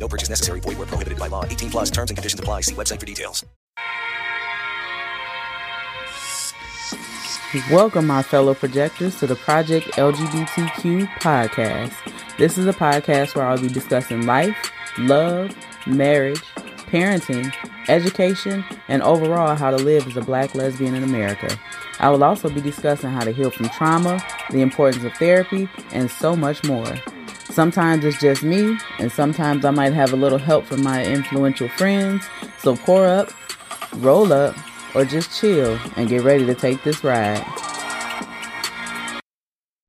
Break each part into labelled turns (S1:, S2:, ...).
S1: No purchase necessary. Void where prohibited by law. 18 plus terms and conditions apply. See website for details.
S2: Welcome, my fellow projectors, to the Project LGBTQ podcast. This is a podcast where I'll be discussing life, love, marriage, parenting, education, and overall how to live as a black lesbian in America. I will also be discussing how to heal from trauma, the importance of therapy, and so much more. Sometimes it's just me, and sometimes I might have a little help from my influential friends. So pour up, roll up, or just chill and get ready to take this ride.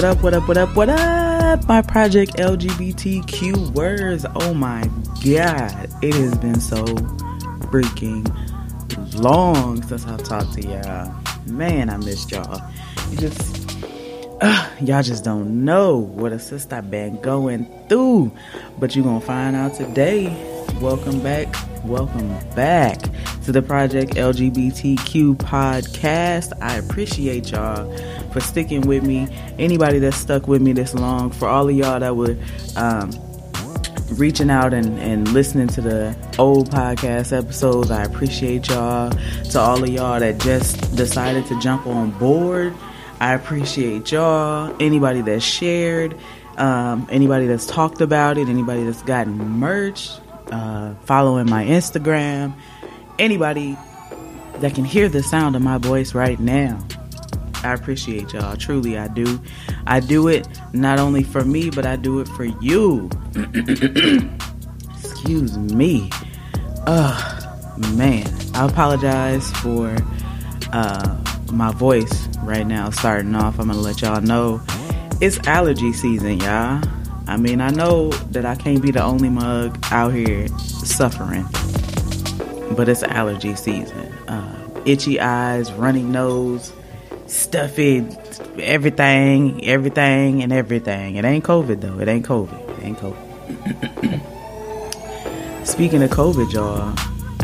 S2: What up, what up, what up, what up, my Project LGBTQ words. Oh my god, it has been so freaking long since I've talked to y'all. Man, I missed y'all. You just, uh, y'all just don't know what a sister I've been going through. But you're gonna find out today. Welcome back, welcome back to the Project LGBTQ podcast. I appreciate y'all for sticking with me. Anybody that stuck with me this long, for all of y'all that were um, reaching out and, and listening to the old podcast episodes, I appreciate y'all. To all of y'all that just decided to jump on board, I appreciate y'all. Anybody that shared, um, anybody that's talked about it, anybody that's gotten merch, uh, following my Instagram, anybody that can hear the sound of my voice right now. I appreciate y'all. Truly, I do. I do it not only for me, but I do it for you. Excuse me. Ugh, man. I apologize for uh, my voice right now starting off. I'm going to let y'all know it's allergy season, y'all. I mean, I know that I can't be the only mug out here suffering, but it's allergy season. Uh, itchy eyes, running nose, stuffy, everything, everything, and everything. It ain't COVID though. It ain't COVID. It ain't COVID. Speaking of COVID, y'all,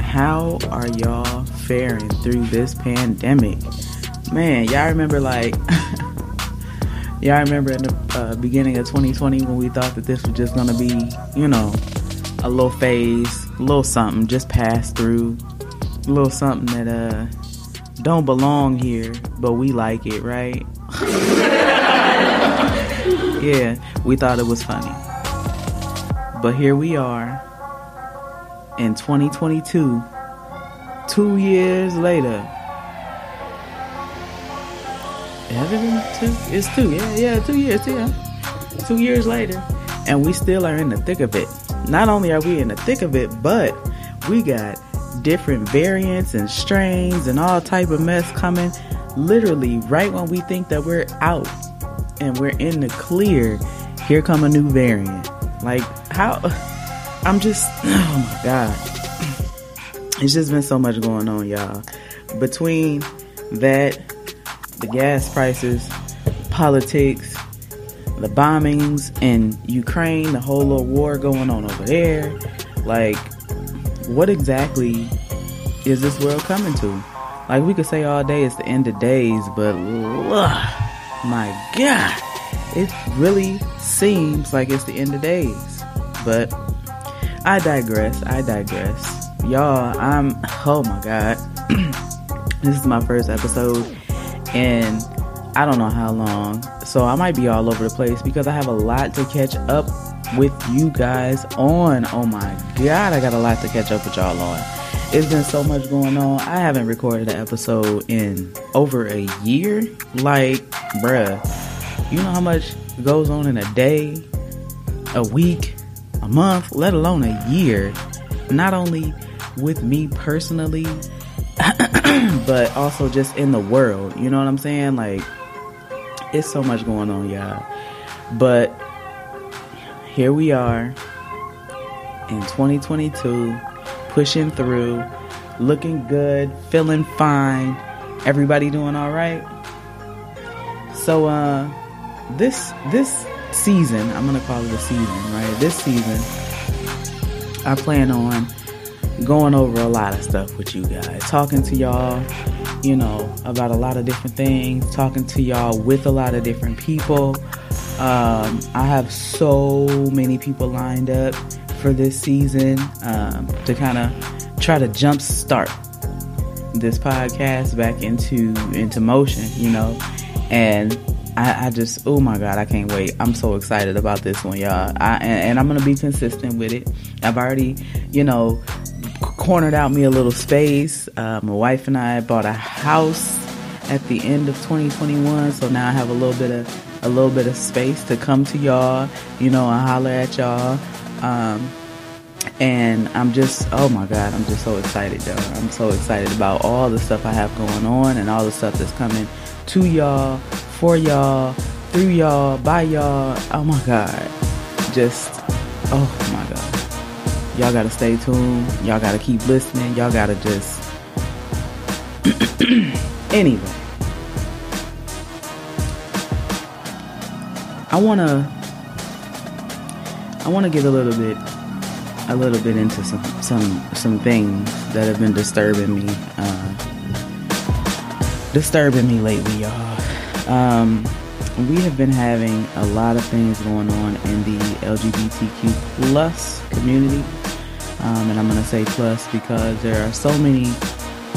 S2: how are y'all faring through this pandemic? Man, y'all remember like. y'all remember in the uh, beginning of 2020 when we thought that this was just gonna be, you know, a little phase, a little something, just pass through, a little something that uh don't belong here, but we like it, right? yeah, we thought it was funny. But here we are in 2022, two years later. Been two? It's two, yeah, yeah, two years, yeah. Two years later, and we still are in the thick of it. Not only are we in the thick of it, but we got different variants and strains and all type of mess coming literally right when we think that we're out and we're in the clear here come a new variant. Like how i'm just oh my god. It's just been so much going on y'all. Between that the gas prices politics the bombings in ukraine the whole little war going on over there like what exactly is this world coming to? Like we could say all day it's the end of days, but ugh, my God, it really seems like it's the end of days. But I digress. I digress. Y'all, I'm oh my God. this is my first episode and I don't know how long. So I might be all over the place because I have a lot to catch up with you guys on. Oh my God, I got a lot to catch up with y'all on. It's been so much going on. I haven't recorded an episode in over a year. Like, bruh, you know how much goes on in a day, a week, a month, let alone a year. Not only with me personally, but also just in the world. You know what I'm saying? Like, it's so much going on, y'all. But here we are in 2022, pushing through, looking good, feeling fine. Everybody doing all right? So uh this this season, I'm going to call it a season, right? This season I plan on going over a lot of stuff with you guys, talking to y'all, you know, about a lot of different things, talking to y'all with a lot of different people um, I have so many people lined up for this season um, to kind of try to jumpstart this podcast back into into motion, you know. And I, I, just, oh my god, I can't wait! I'm so excited about this one, y'all. I, and, and I'm gonna be consistent with it. I've already, you know, cornered out me a little space. Uh, my wife and I bought a house at the end of 2021, so now I have a little bit of a little bit of space to come to y'all, you know, and holler at y'all. Um, and I'm just, oh my God, I'm just so excited, though. I'm so excited about all the stuff I have going on and all the stuff that's coming to y'all, for y'all, through y'all, by y'all. Oh my God. Just, oh my God. Y'all gotta stay tuned. Y'all gotta keep listening. Y'all gotta just. anyway. I wanna I wanna get a little bit a little bit into some some some things that have been disturbing me uh, disturbing me lately, y'all. Um, we have been having a lot of things going on in the LGBTQ plus community, um, and I'm gonna say plus because there are so many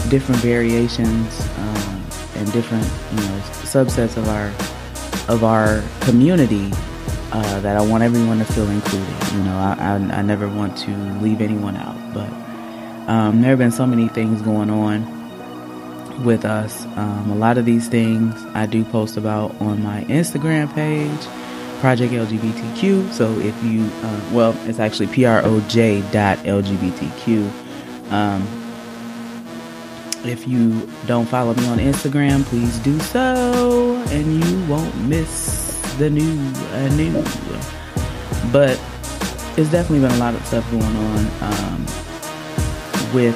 S2: different variations um, and different you know subsets of our of our community uh, that I want everyone to feel included. You know, I, I, I never want to leave anyone out, but um, there have been so many things going on with us. Um, a lot of these things I do post about on my Instagram page, Project LGBTQ. So if you, uh, well, it's actually PROJ dot LGBTQ. Um, if you don't follow me on Instagram, please do so, and you won't miss the new uh, new. But it's definitely been a lot of stuff going on um, with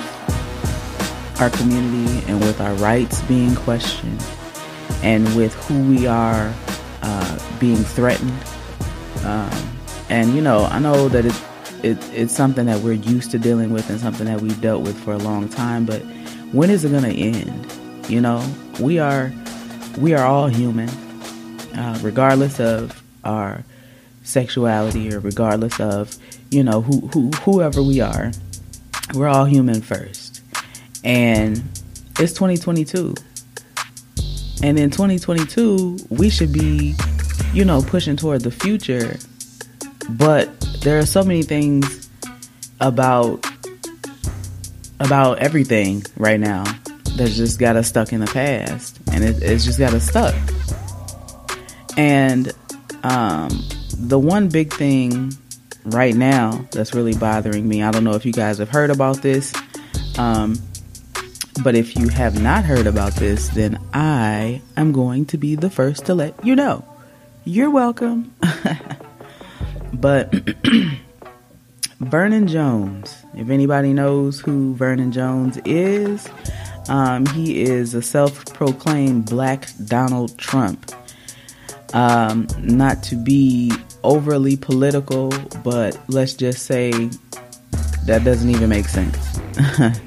S2: our community and with our rights being questioned, and with who we are uh, being threatened. Um, and you know, I know that it, it it's something that we're used to dealing with and something that we've dealt with for a long time, but when is it going to end? You know, we are we are all human, uh, regardless of our sexuality or regardless of you know who, who whoever we are. We're all human first, and it's 2022, and in 2022 we should be, you know, pushing toward the future. But there are so many things about about everything right now that's just got us stuck in the past, and it, it's just got us stuck. And um, the one big thing right now that's really bothering me, I don't know if you guys have heard about this. Um, but if you have not heard about this, then I am going to be the first to let you know. You're welcome. but Vernon Jones, if anybody knows who Vernon Jones is, um, he is a self proclaimed black Donald Trump. Um, not to be overly political, but let's just say that doesn't even make sense.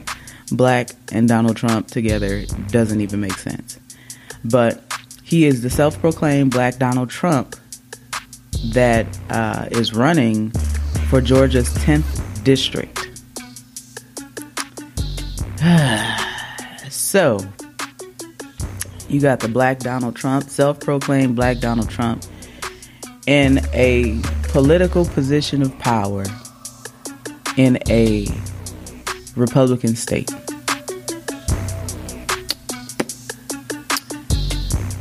S2: Black and Donald Trump together doesn't even make sense. But he is the self proclaimed Black Donald Trump that uh, is running for Georgia's 10th district. So, you got the Black Donald Trump, self proclaimed Black Donald Trump, in a political position of power in a Republican state.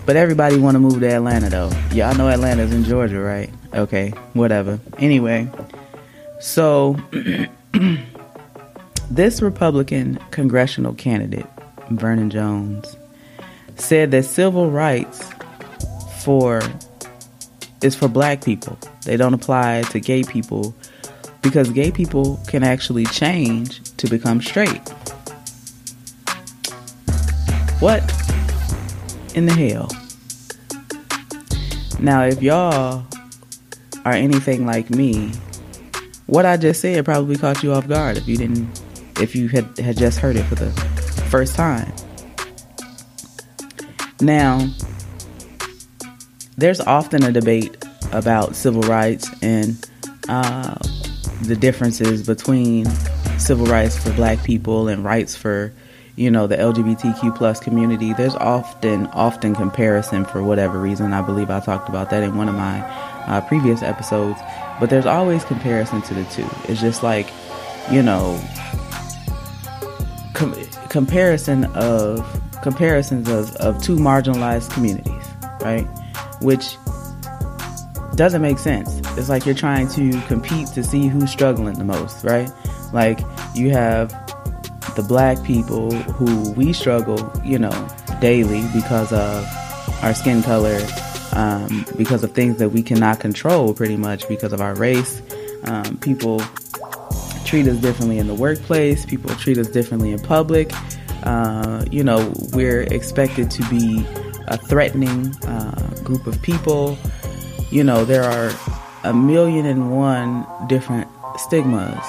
S2: But everybody want to move to Atlanta though. Y'all know Atlanta's in Georgia, right? Okay, whatever. Anyway, so this Republican congressional candidate, Vernon Jones, said that civil rights for is for black people. They don't apply to gay people because gay people can actually change to become straight. What in the hell? Now, if y'all are anything like me, what I just said probably caught you off guard if you didn't, if you had, had just heard it for the first time. Now, there's often a debate about civil rights and uh, the differences between civil rights for black people and rights for you know the lgbtq plus community. There's often often comparison for whatever reason. I believe i talked about that in one of my uh, previous episodes but there's always comparison to the two. It's just like you know com- comparison of comparisons of, of two marginalized communities right which doesn't make sense. It's like you're trying to compete to see who's struggling the most, right? Like you have the black people who we struggle, you know, daily because of our skin color, um, because of things that we cannot control, pretty much because of our race. Um, people treat us differently in the workplace. People treat us differently in public. Uh, you know, we're expected to be a threatening uh, group of people you know, there are a million and one different stigmas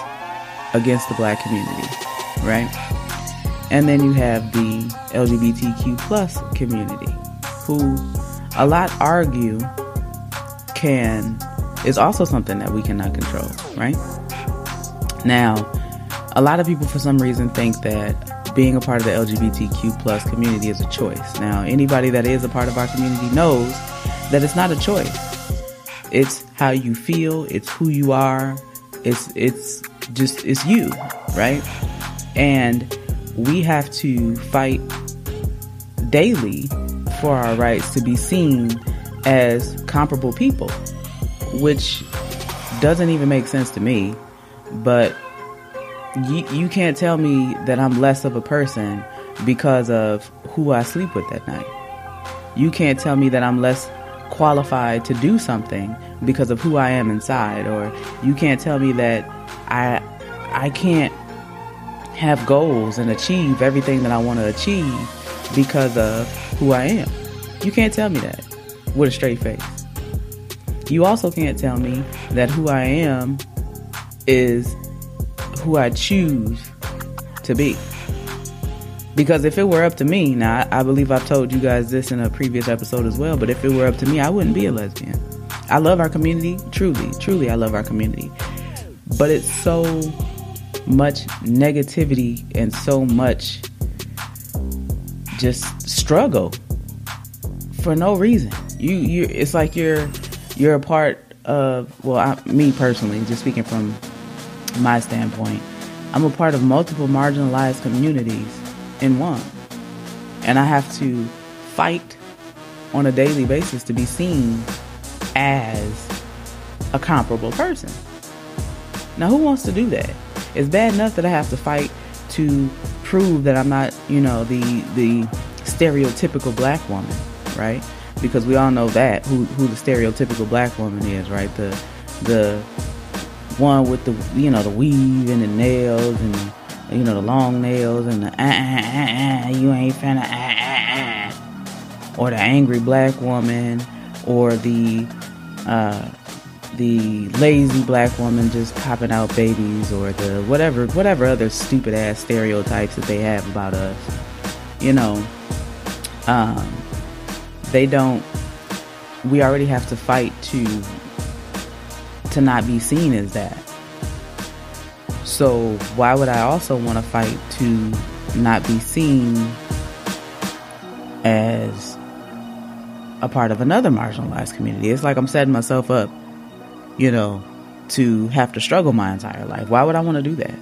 S2: against the black community, right? And then you have the LGBTQ plus community, who a lot argue can is also something that we cannot control, right? Now, a lot of people for some reason think that being a part of the LGBTQ plus community is a choice. Now, anybody that is a part of our community knows that it's not a choice. It's how you feel, it's who you are, it's it's just it's you, right? And we have to fight daily for our rights to be seen as comparable people, which doesn't even make sense to me. But you, you can't tell me that I'm less of a person because of who I sleep with that night. You can't tell me that I'm less qualified to do something because of who I am inside or you can't tell me that I I can't have goals and achieve everything that I want to achieve because of who I am. You can't tell me that with a straight face. You also can't tell me that who I am is who I choose to be. Because if it were up to me, now I, believe I've told you guys this in a previous episode as well, but if it were up to me, I wouldn't be a lesbian. I love our community, truly, truly, I love our community. But it's so much negativity and so much just struggle for no reason. You, you, it's like you're, you're a part of. Well, I, me personally, just speaking from my standpoint, I'm a part of multiple marginalized communities in one. And I have to fight on a daily basis to be seen as a comparable person. Now, who wants to do that? It's bad enough that I have to fight to prove that I'm not, you know, the the stereotypical black woman, right? Because we all know that who who the stereotypical black woman is, right? The the one with the you know the weave and the nails and you know the long nails and the ah, ah, ah, you ain't finna ah, ah, ah. or the angry black woman or the uh, the lazy black woman just popping out babies or the whatever whatever other stupid ass stereotypes that they have about us you know um, they don't we already have to fight to to not be seen as that so why would i also want to fight to not be seen as a part of another marginalized community it's like i'm setting myself up you know, to have to struggle my entire life. Why would I want to do that?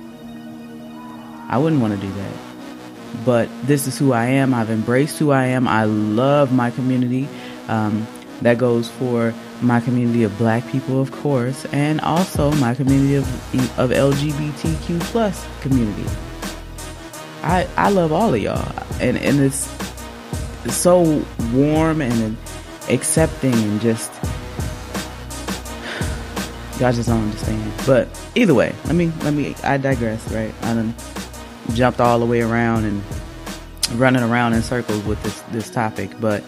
S2: I wouldn't want to do that. But this is who I am. I've embraced who I am. I love my community. Um, that goes for my community of black people, of course, and also my community of, of LGBTQ plus community. I, I love all of y'all. And, and it's, so warm and accepting and just Y'all just don't understand. But either way, let me let me I digress, right? I done jumped all the way around and running around in circles with this this topic. But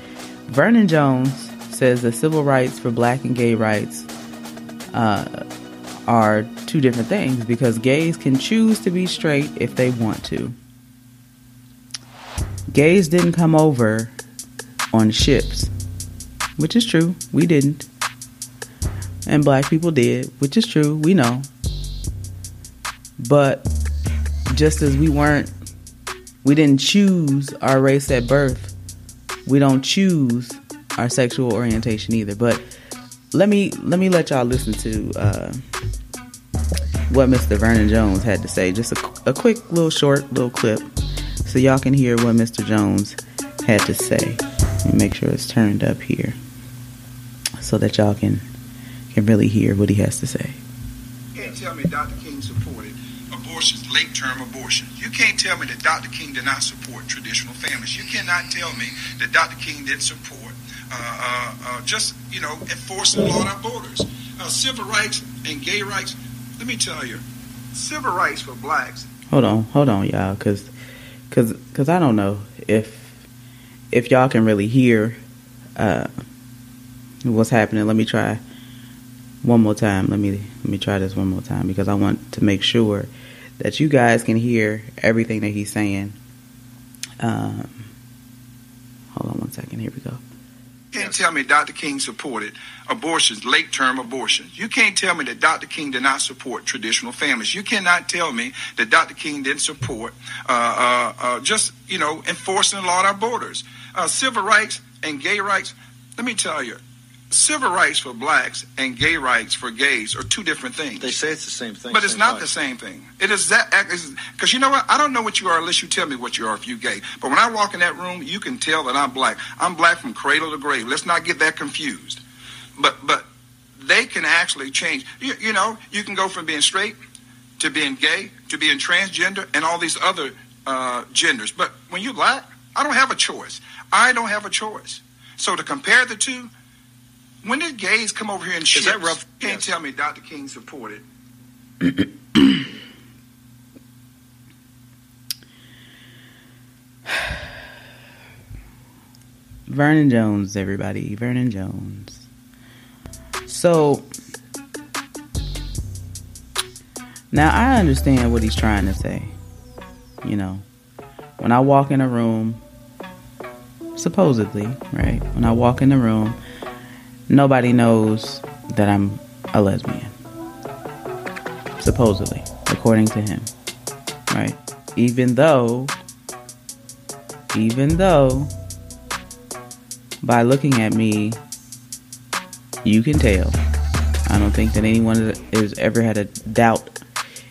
S2: Vernon Jones says that civil rights for black and gay rights uh, are two different things because gays can choose to be straight if they want to. Gays didn't come over on ships, which is true. We didn't and black people did, which is true, we know. But just as we weren't, we didn't choose our race at birth, we don't choose our sexual orientation either. But let me let me let y'all listen to uh, what Mr. Vernon Jones had to say. Just a, a quick little short little clip, so y'all can hear what Mr. Jones had to say. Me make sure it's turned up here, so that y'all can can really hear what he has to say.
S3: You can't tell me Dr. King supported abortions, late term abortions. You can't tell me that Dr. King did not support traditional families. You cannot tell me that Dr. King did support just, you know, enforcing law on our borders. Uh, civil rights and gay rights, let me tell you, civil rights for blacks.
S2: Hold on, hold on, y'all, because cause, cause I don't know if if y'all can really hear uh, what's happening. Let me try one more time. Let me let me try this one more time because I want to make sure that you guys can hear everything that he's saying. Um, hold on one second. Here we go.
S3: You can't tell me Dr. King supported abortions, late term abortions. You can't tell me that Dr. King did not support traditional families. You cannot tell me that Dr. King didn't support uh, uh, uh, just, you know, enforcing the law at our borders. Uh, civil rights and gay rights, let me tell you, civil rights for blacks and gay rights for gays are two different things.
S4: They say it's the same thing.
S3: But it's not the same thing. It is that because you know what? I don't know what you are unless you tell me what you are if you gay. But when I walk in that room, you can tell that I'm black. I'm black from cradle to grave. Let's not get that confused. But but they can actually change. You, you know, you can go from being straight to being gay to being transgender and all these other uh, genders. But when you're black, I don't have a choice. I don't have a choice. So to compare the two, when did gays come over here and shit?
S4: Is that rough?
S3: You can't yes. tell me Dr. King supported.
S2: Vernon Jones, everybody. Vernon Jones. So now I understand what he's trying to say. You know, when I walk in a room, supposedly, right? When I walk in the room, nobody knows that I'm a lesbian. Supposedly, according to him. Right? Even though, even though, by looking at me, you can tell. I don't think that anyone has ever had a doubt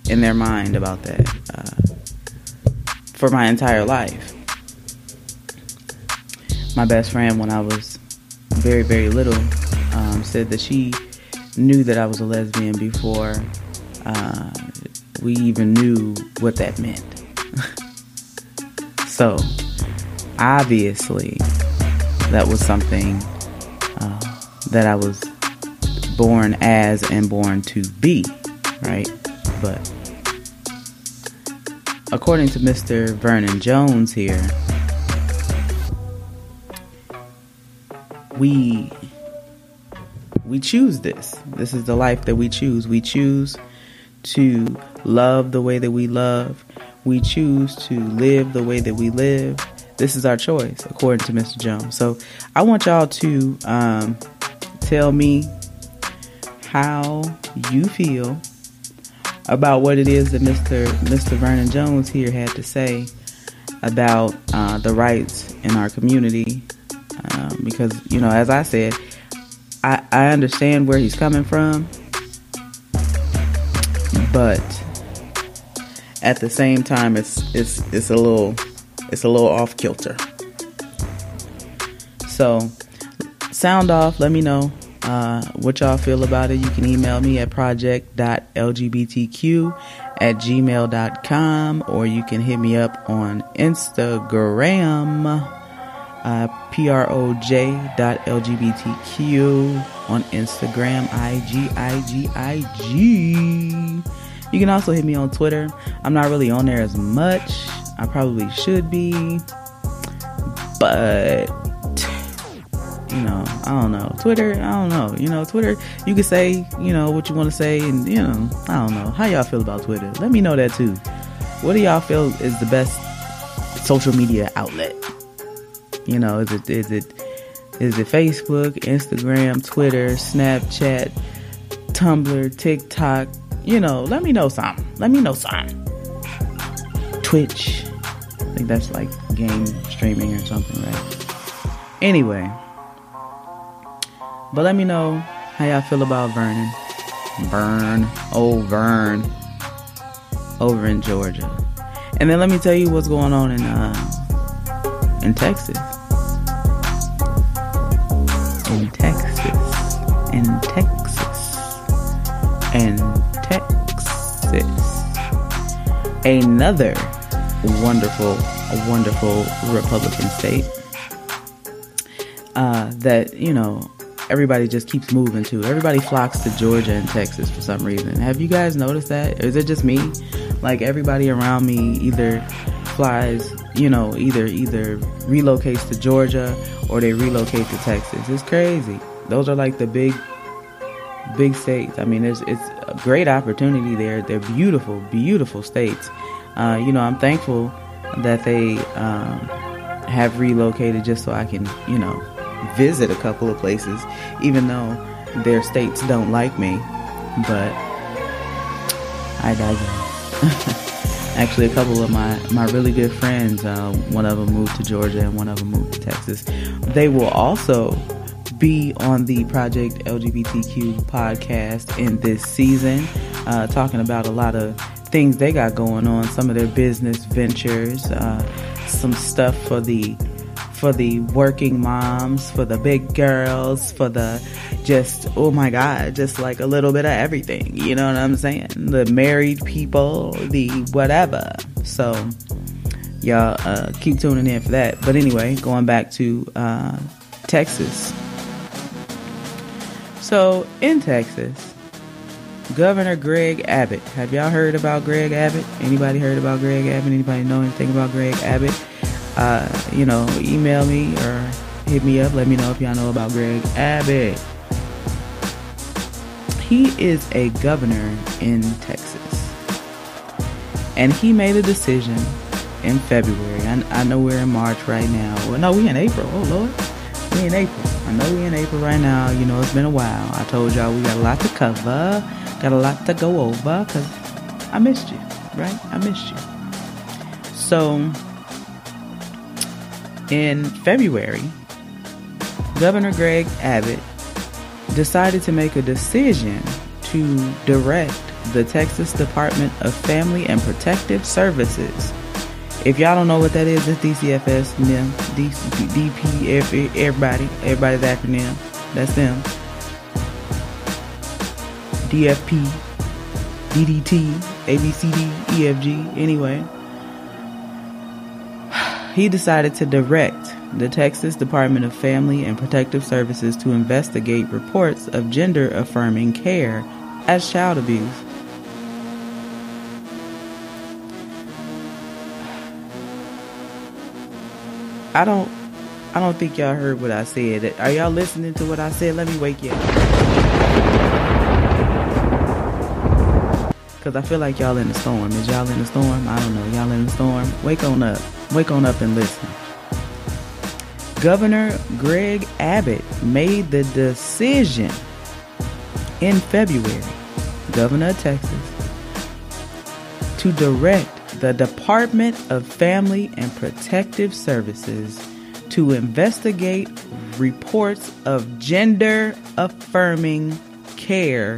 S2: in their mind about that uh, for my entire life. My best friend, when I was very, very little, um, said that she knew that I was a lesbian before uh, we even knew what that meant. So, obviously, that was something uh, that I was born as and born to be, right? But according to Mr. Vernon Jones here, we we choose this. This is the life that we choose. We choose to love the way that we love. We choose to live the way that we live. This is our choice, according to Mr. Jones. So I want y'all to um, tell me how you feel about what it is that Mr. Mr. Vernon Jones here had to say about uh, the rights in our community. Um, because you know, as I said, I, I understand where he's coming from, but at the same time, it's it's it's a little it's a little off kilter. So, sound off. Let me know uh, what y'all feel about it. You can email me at project.lgbtq at gmail.com or you can hit me up on Instagram uh, proj dot lgbtq on Instagram, IG, IG, IG. You can also hit me on Twitter. I'm not really on there as much. I probably should be, but you know, I don't know. Twitter, I don't know. You know, Twitter, you can say, you know, what you want to say, and you know, I don't know. How y'all feel about Twitter? Let me know that too. What do y'all feel is the best social media outlet? You know, is it is it is it Facebook, Instagram, Twitter, Snapchat, Tumblr, TikTok? You know, let me know something. Let me know something. Twitch. I think that's like game streaming or something, right? Anyway. But let me know how y'all feel about Vernon. Vern. Oh, Vern. Over in Georgia. And then let me tell you what's going on in uh in Texas. In Texas. In Texas. In Texas. Another wonderful, wonderful Republican state. Uh, that, you know, everybody just keeps moving to. Everybody flocks to Georgia and Texas for some reason. Have you guys noticed that? Is it just me? Like everybody around me either flies, you know, either either relocates to Georgia or they relocate to Texas. It's crazy. Those are like the big big states. I mean, it's it's a great opportunity there. They're beautiful, beautiful states. Uh, you know, I'm thankful that they um, have relocated just so I can, you know, visit a couple of places, even though their states don't like me. But I digress. Actually, a couple of my, my really good friends, uh, one of them moved to Georgia and one of them moved to Texas. They will also be on the Project LGBTQ podcast in this season, uh, talking about a lot of things they got going on, some of their business ventures, uh, some stuff for the for the working moms, for the big girls, for the just, oh my God, just like a little bit of everything. You know what I'm saying? The married people, the whatever. So, y'all uh, keep tuning in for that. But anyway, going back to uh, Texas. So, in Texas, Governor Greg Abbott. Have y'all heard about Greg Abbott? Anybody heard about Greg Abbott? Anybody know anything about Greg Abbott? Uh, you know, email me or hit me up. Let me know if y'all know about Greg Abbott. He is a governor in Texas. And he made a decision in February. I, I know we're in March right now. Well, no, we in April. Oh, Lord. We in April. I know we in April right now. You know, it's been a while. I told y'all we got a lot to cover. Got a lot to go over because I missed you, right? I missed you. So, in February, Governor Greg Abbott decided to make a decision to direct the Texas Department of Family and Protective Services. If y'all don't know what that is, it's DCFS, them, DP, everybody, everybody's acronym. That's them. DFP, DDT, ABCD, EFG. Anyway, he decided to direct the Texas Department of Family and Protective Services to investigate reports of gender affirming care as child abuse. I don't I don't think y'all heard what I said. Are y'all listening to what I said? Let me wake you up. Cause I feel like y'all in the storm. Is y'all in the storm? I don't know. Y'all in the storm? Wake on up. Wake on up and listen. Governor Greg Abbott made the decision in February, Governor of Texas, to direct the Department of Family and Protective Services to investigate reports of gender affirming care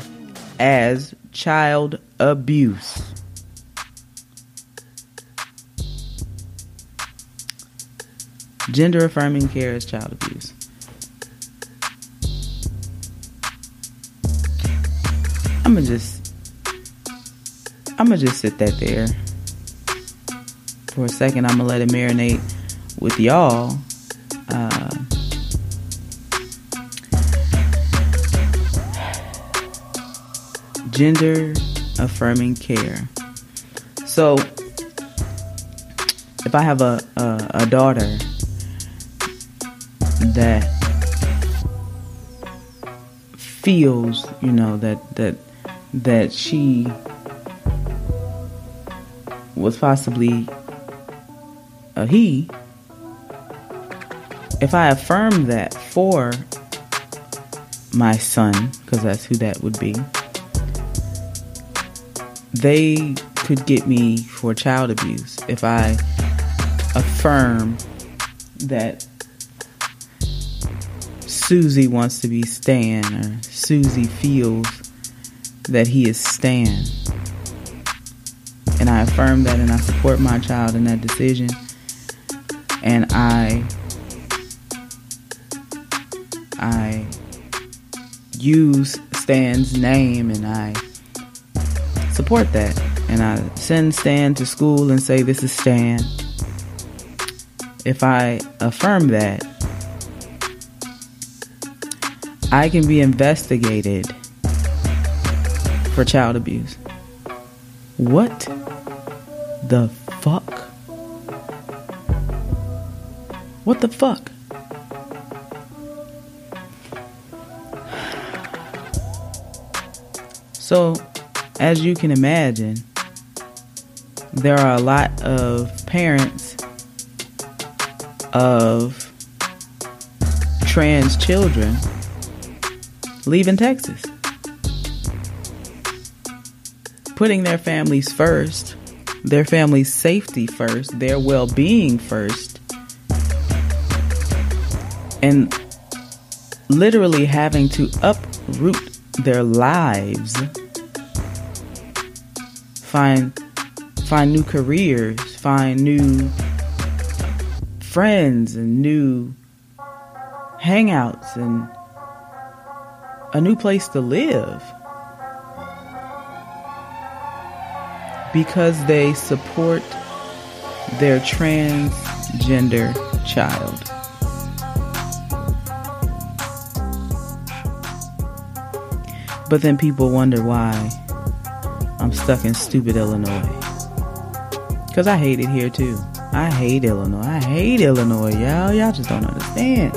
S2: as child abuse. Gender affirming care is child abuse. I'm gonna just I'm gonna just sit that there for a second. I'm gonna let it marinate with y'all. Uh, gender affirming care. So, if I have a, a, a daughter that feels, you know, that that that she was possibly a he, if I affirm that for my son, because that's who that would be, they could get me for child abuse if I affirm that Susie wants to be Stan or Susie feels that he is Stan. And I affirm that and I support my child in that decision. And I I use Stan's name and I support that. And I send Stan to school and say, This is Stan. If I affirm that, I can be investigated for child abuse. What the fuck? What the fuck? So, as you can imagine, there are a lot of parents of trans children leaving Texas, putting their families first, their family's safety first, their well being first, and literally having to uproot their lives, find find new careers, find new friends and new hangouts and a new place to live because they support their transgender child. But then people wonder why I'm stuck in stupid Illinois. Because I hate it here too. I hate Illinois. I hate Illinois, y'all. Y'all just don't understand.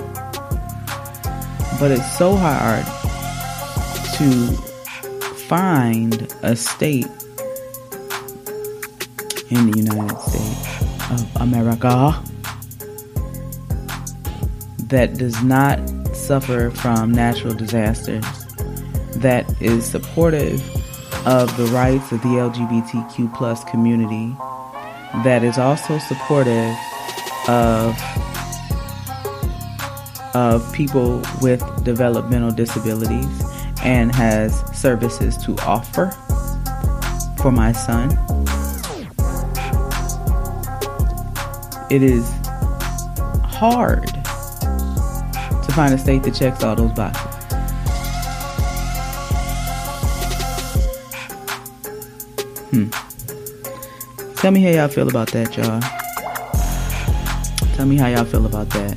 S2: But it's so hard to find a state in the United States of America that does not suffer from natural disasters that is supportive of the rights of the LGBTQ plus community, that is also supportive of of people with developmental disabilities and has services to offer for my son. It is hard to find a state that checks all those boxes. Hmm. Tell me how y'all feel about that, y'all. Tell me how y'all feel about that.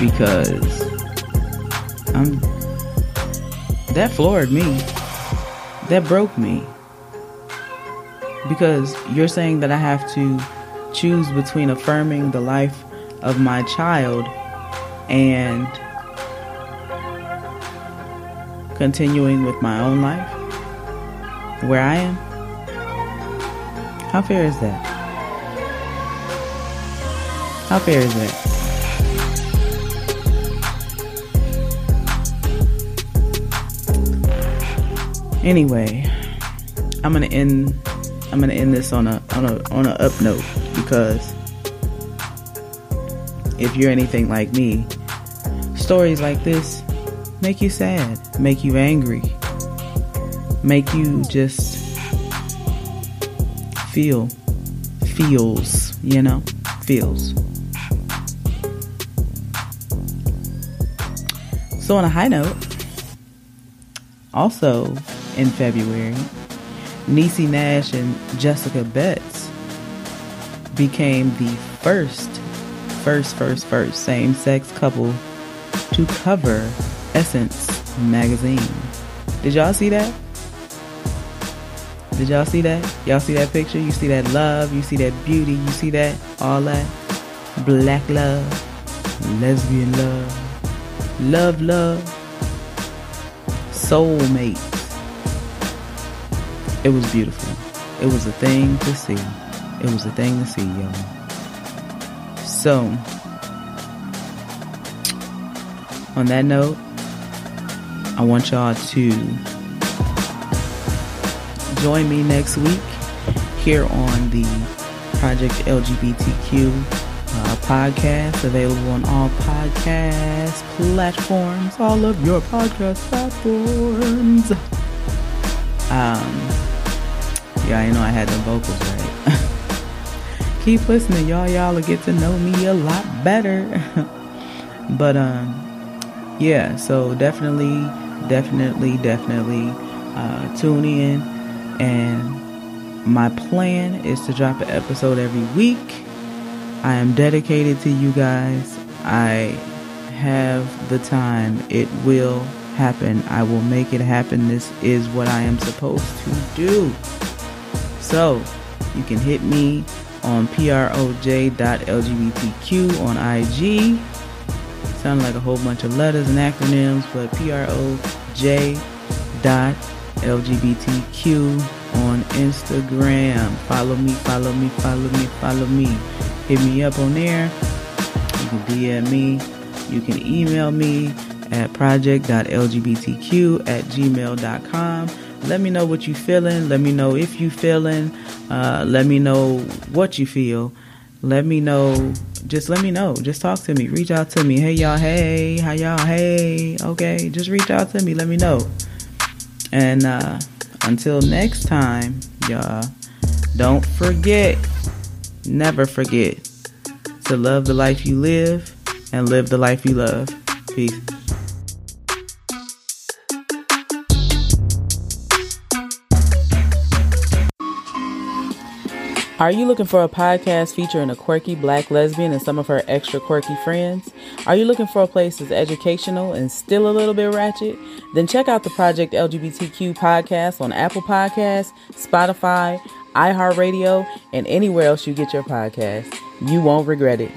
S2: Because I'm that floored me. That broke me. Because you're saying that I have to choose between affirming the life of my child and continuing with my own life where I am? How fair is that? How fair is that? Anyway, I'm gonna end. I'm gonna end this on a on a on a up note because if you're anything like me, stories like this make you sad, make you angry, make you just feel feels, you know, feels. So on a high note, also in February, Niecy Nash and Jessica Betts became the first, first, first, first same sex couple to cover Essence magazine. Did y'all see that? Did y'all see that? Y'all see that picture? You see that love? You see that beauty? You see that? All that? Black love, lesbian love, love, love, soulmate. It was beautiful. It was a thing to see. It was a thing to see, y'all. So, on that note, I want y'all to join me next week here on the Project LGBTQ uh, podcast, available on all podcast platforms, all of your podcast platforms. Um, yeah, I know I had the vocals right. Keep listening, y'all. Y'all will get to know me a lot better. but um, yeah. So definitely, definitely, definitely uh, tune in. And my plan is to drop an episode every week. I am dedicated to you guys. I have the time. It will happen. I will make it happen. This is what I am supposed to do. So you can hit me on proj.lgbtq on IG. Sound like a whole bunch of letters and acronyms, but proj.lgbtq on Instagram. Follow me, follow me, follow me, follow me. Hit me up on there. You can DM me. You can email me at project.lgbtq at gmail.com. Let me know what you feeling. Let me know if you feeling. Uh, let me know what you feel. Let me know. Just let me know. Just talk to me. Reach out to me. Hey y'all. Hey. How y'all? Hey. Okay. Just reach out to me. Let me know. And uh, until next time, y'all, don't forget, never forget to love the life you live and live the life you love. Peace. Are you looking for a podcast featuring a quirky black lesbian and some of her extra quirky friends? Are you looking for a place that's educational and still a little bit ratchet? Then check out the Project LGBTQ podcast on Apple Podcasts, Spotify, iHeartRadio, and anywhere else you get your podcast. You won't regret it.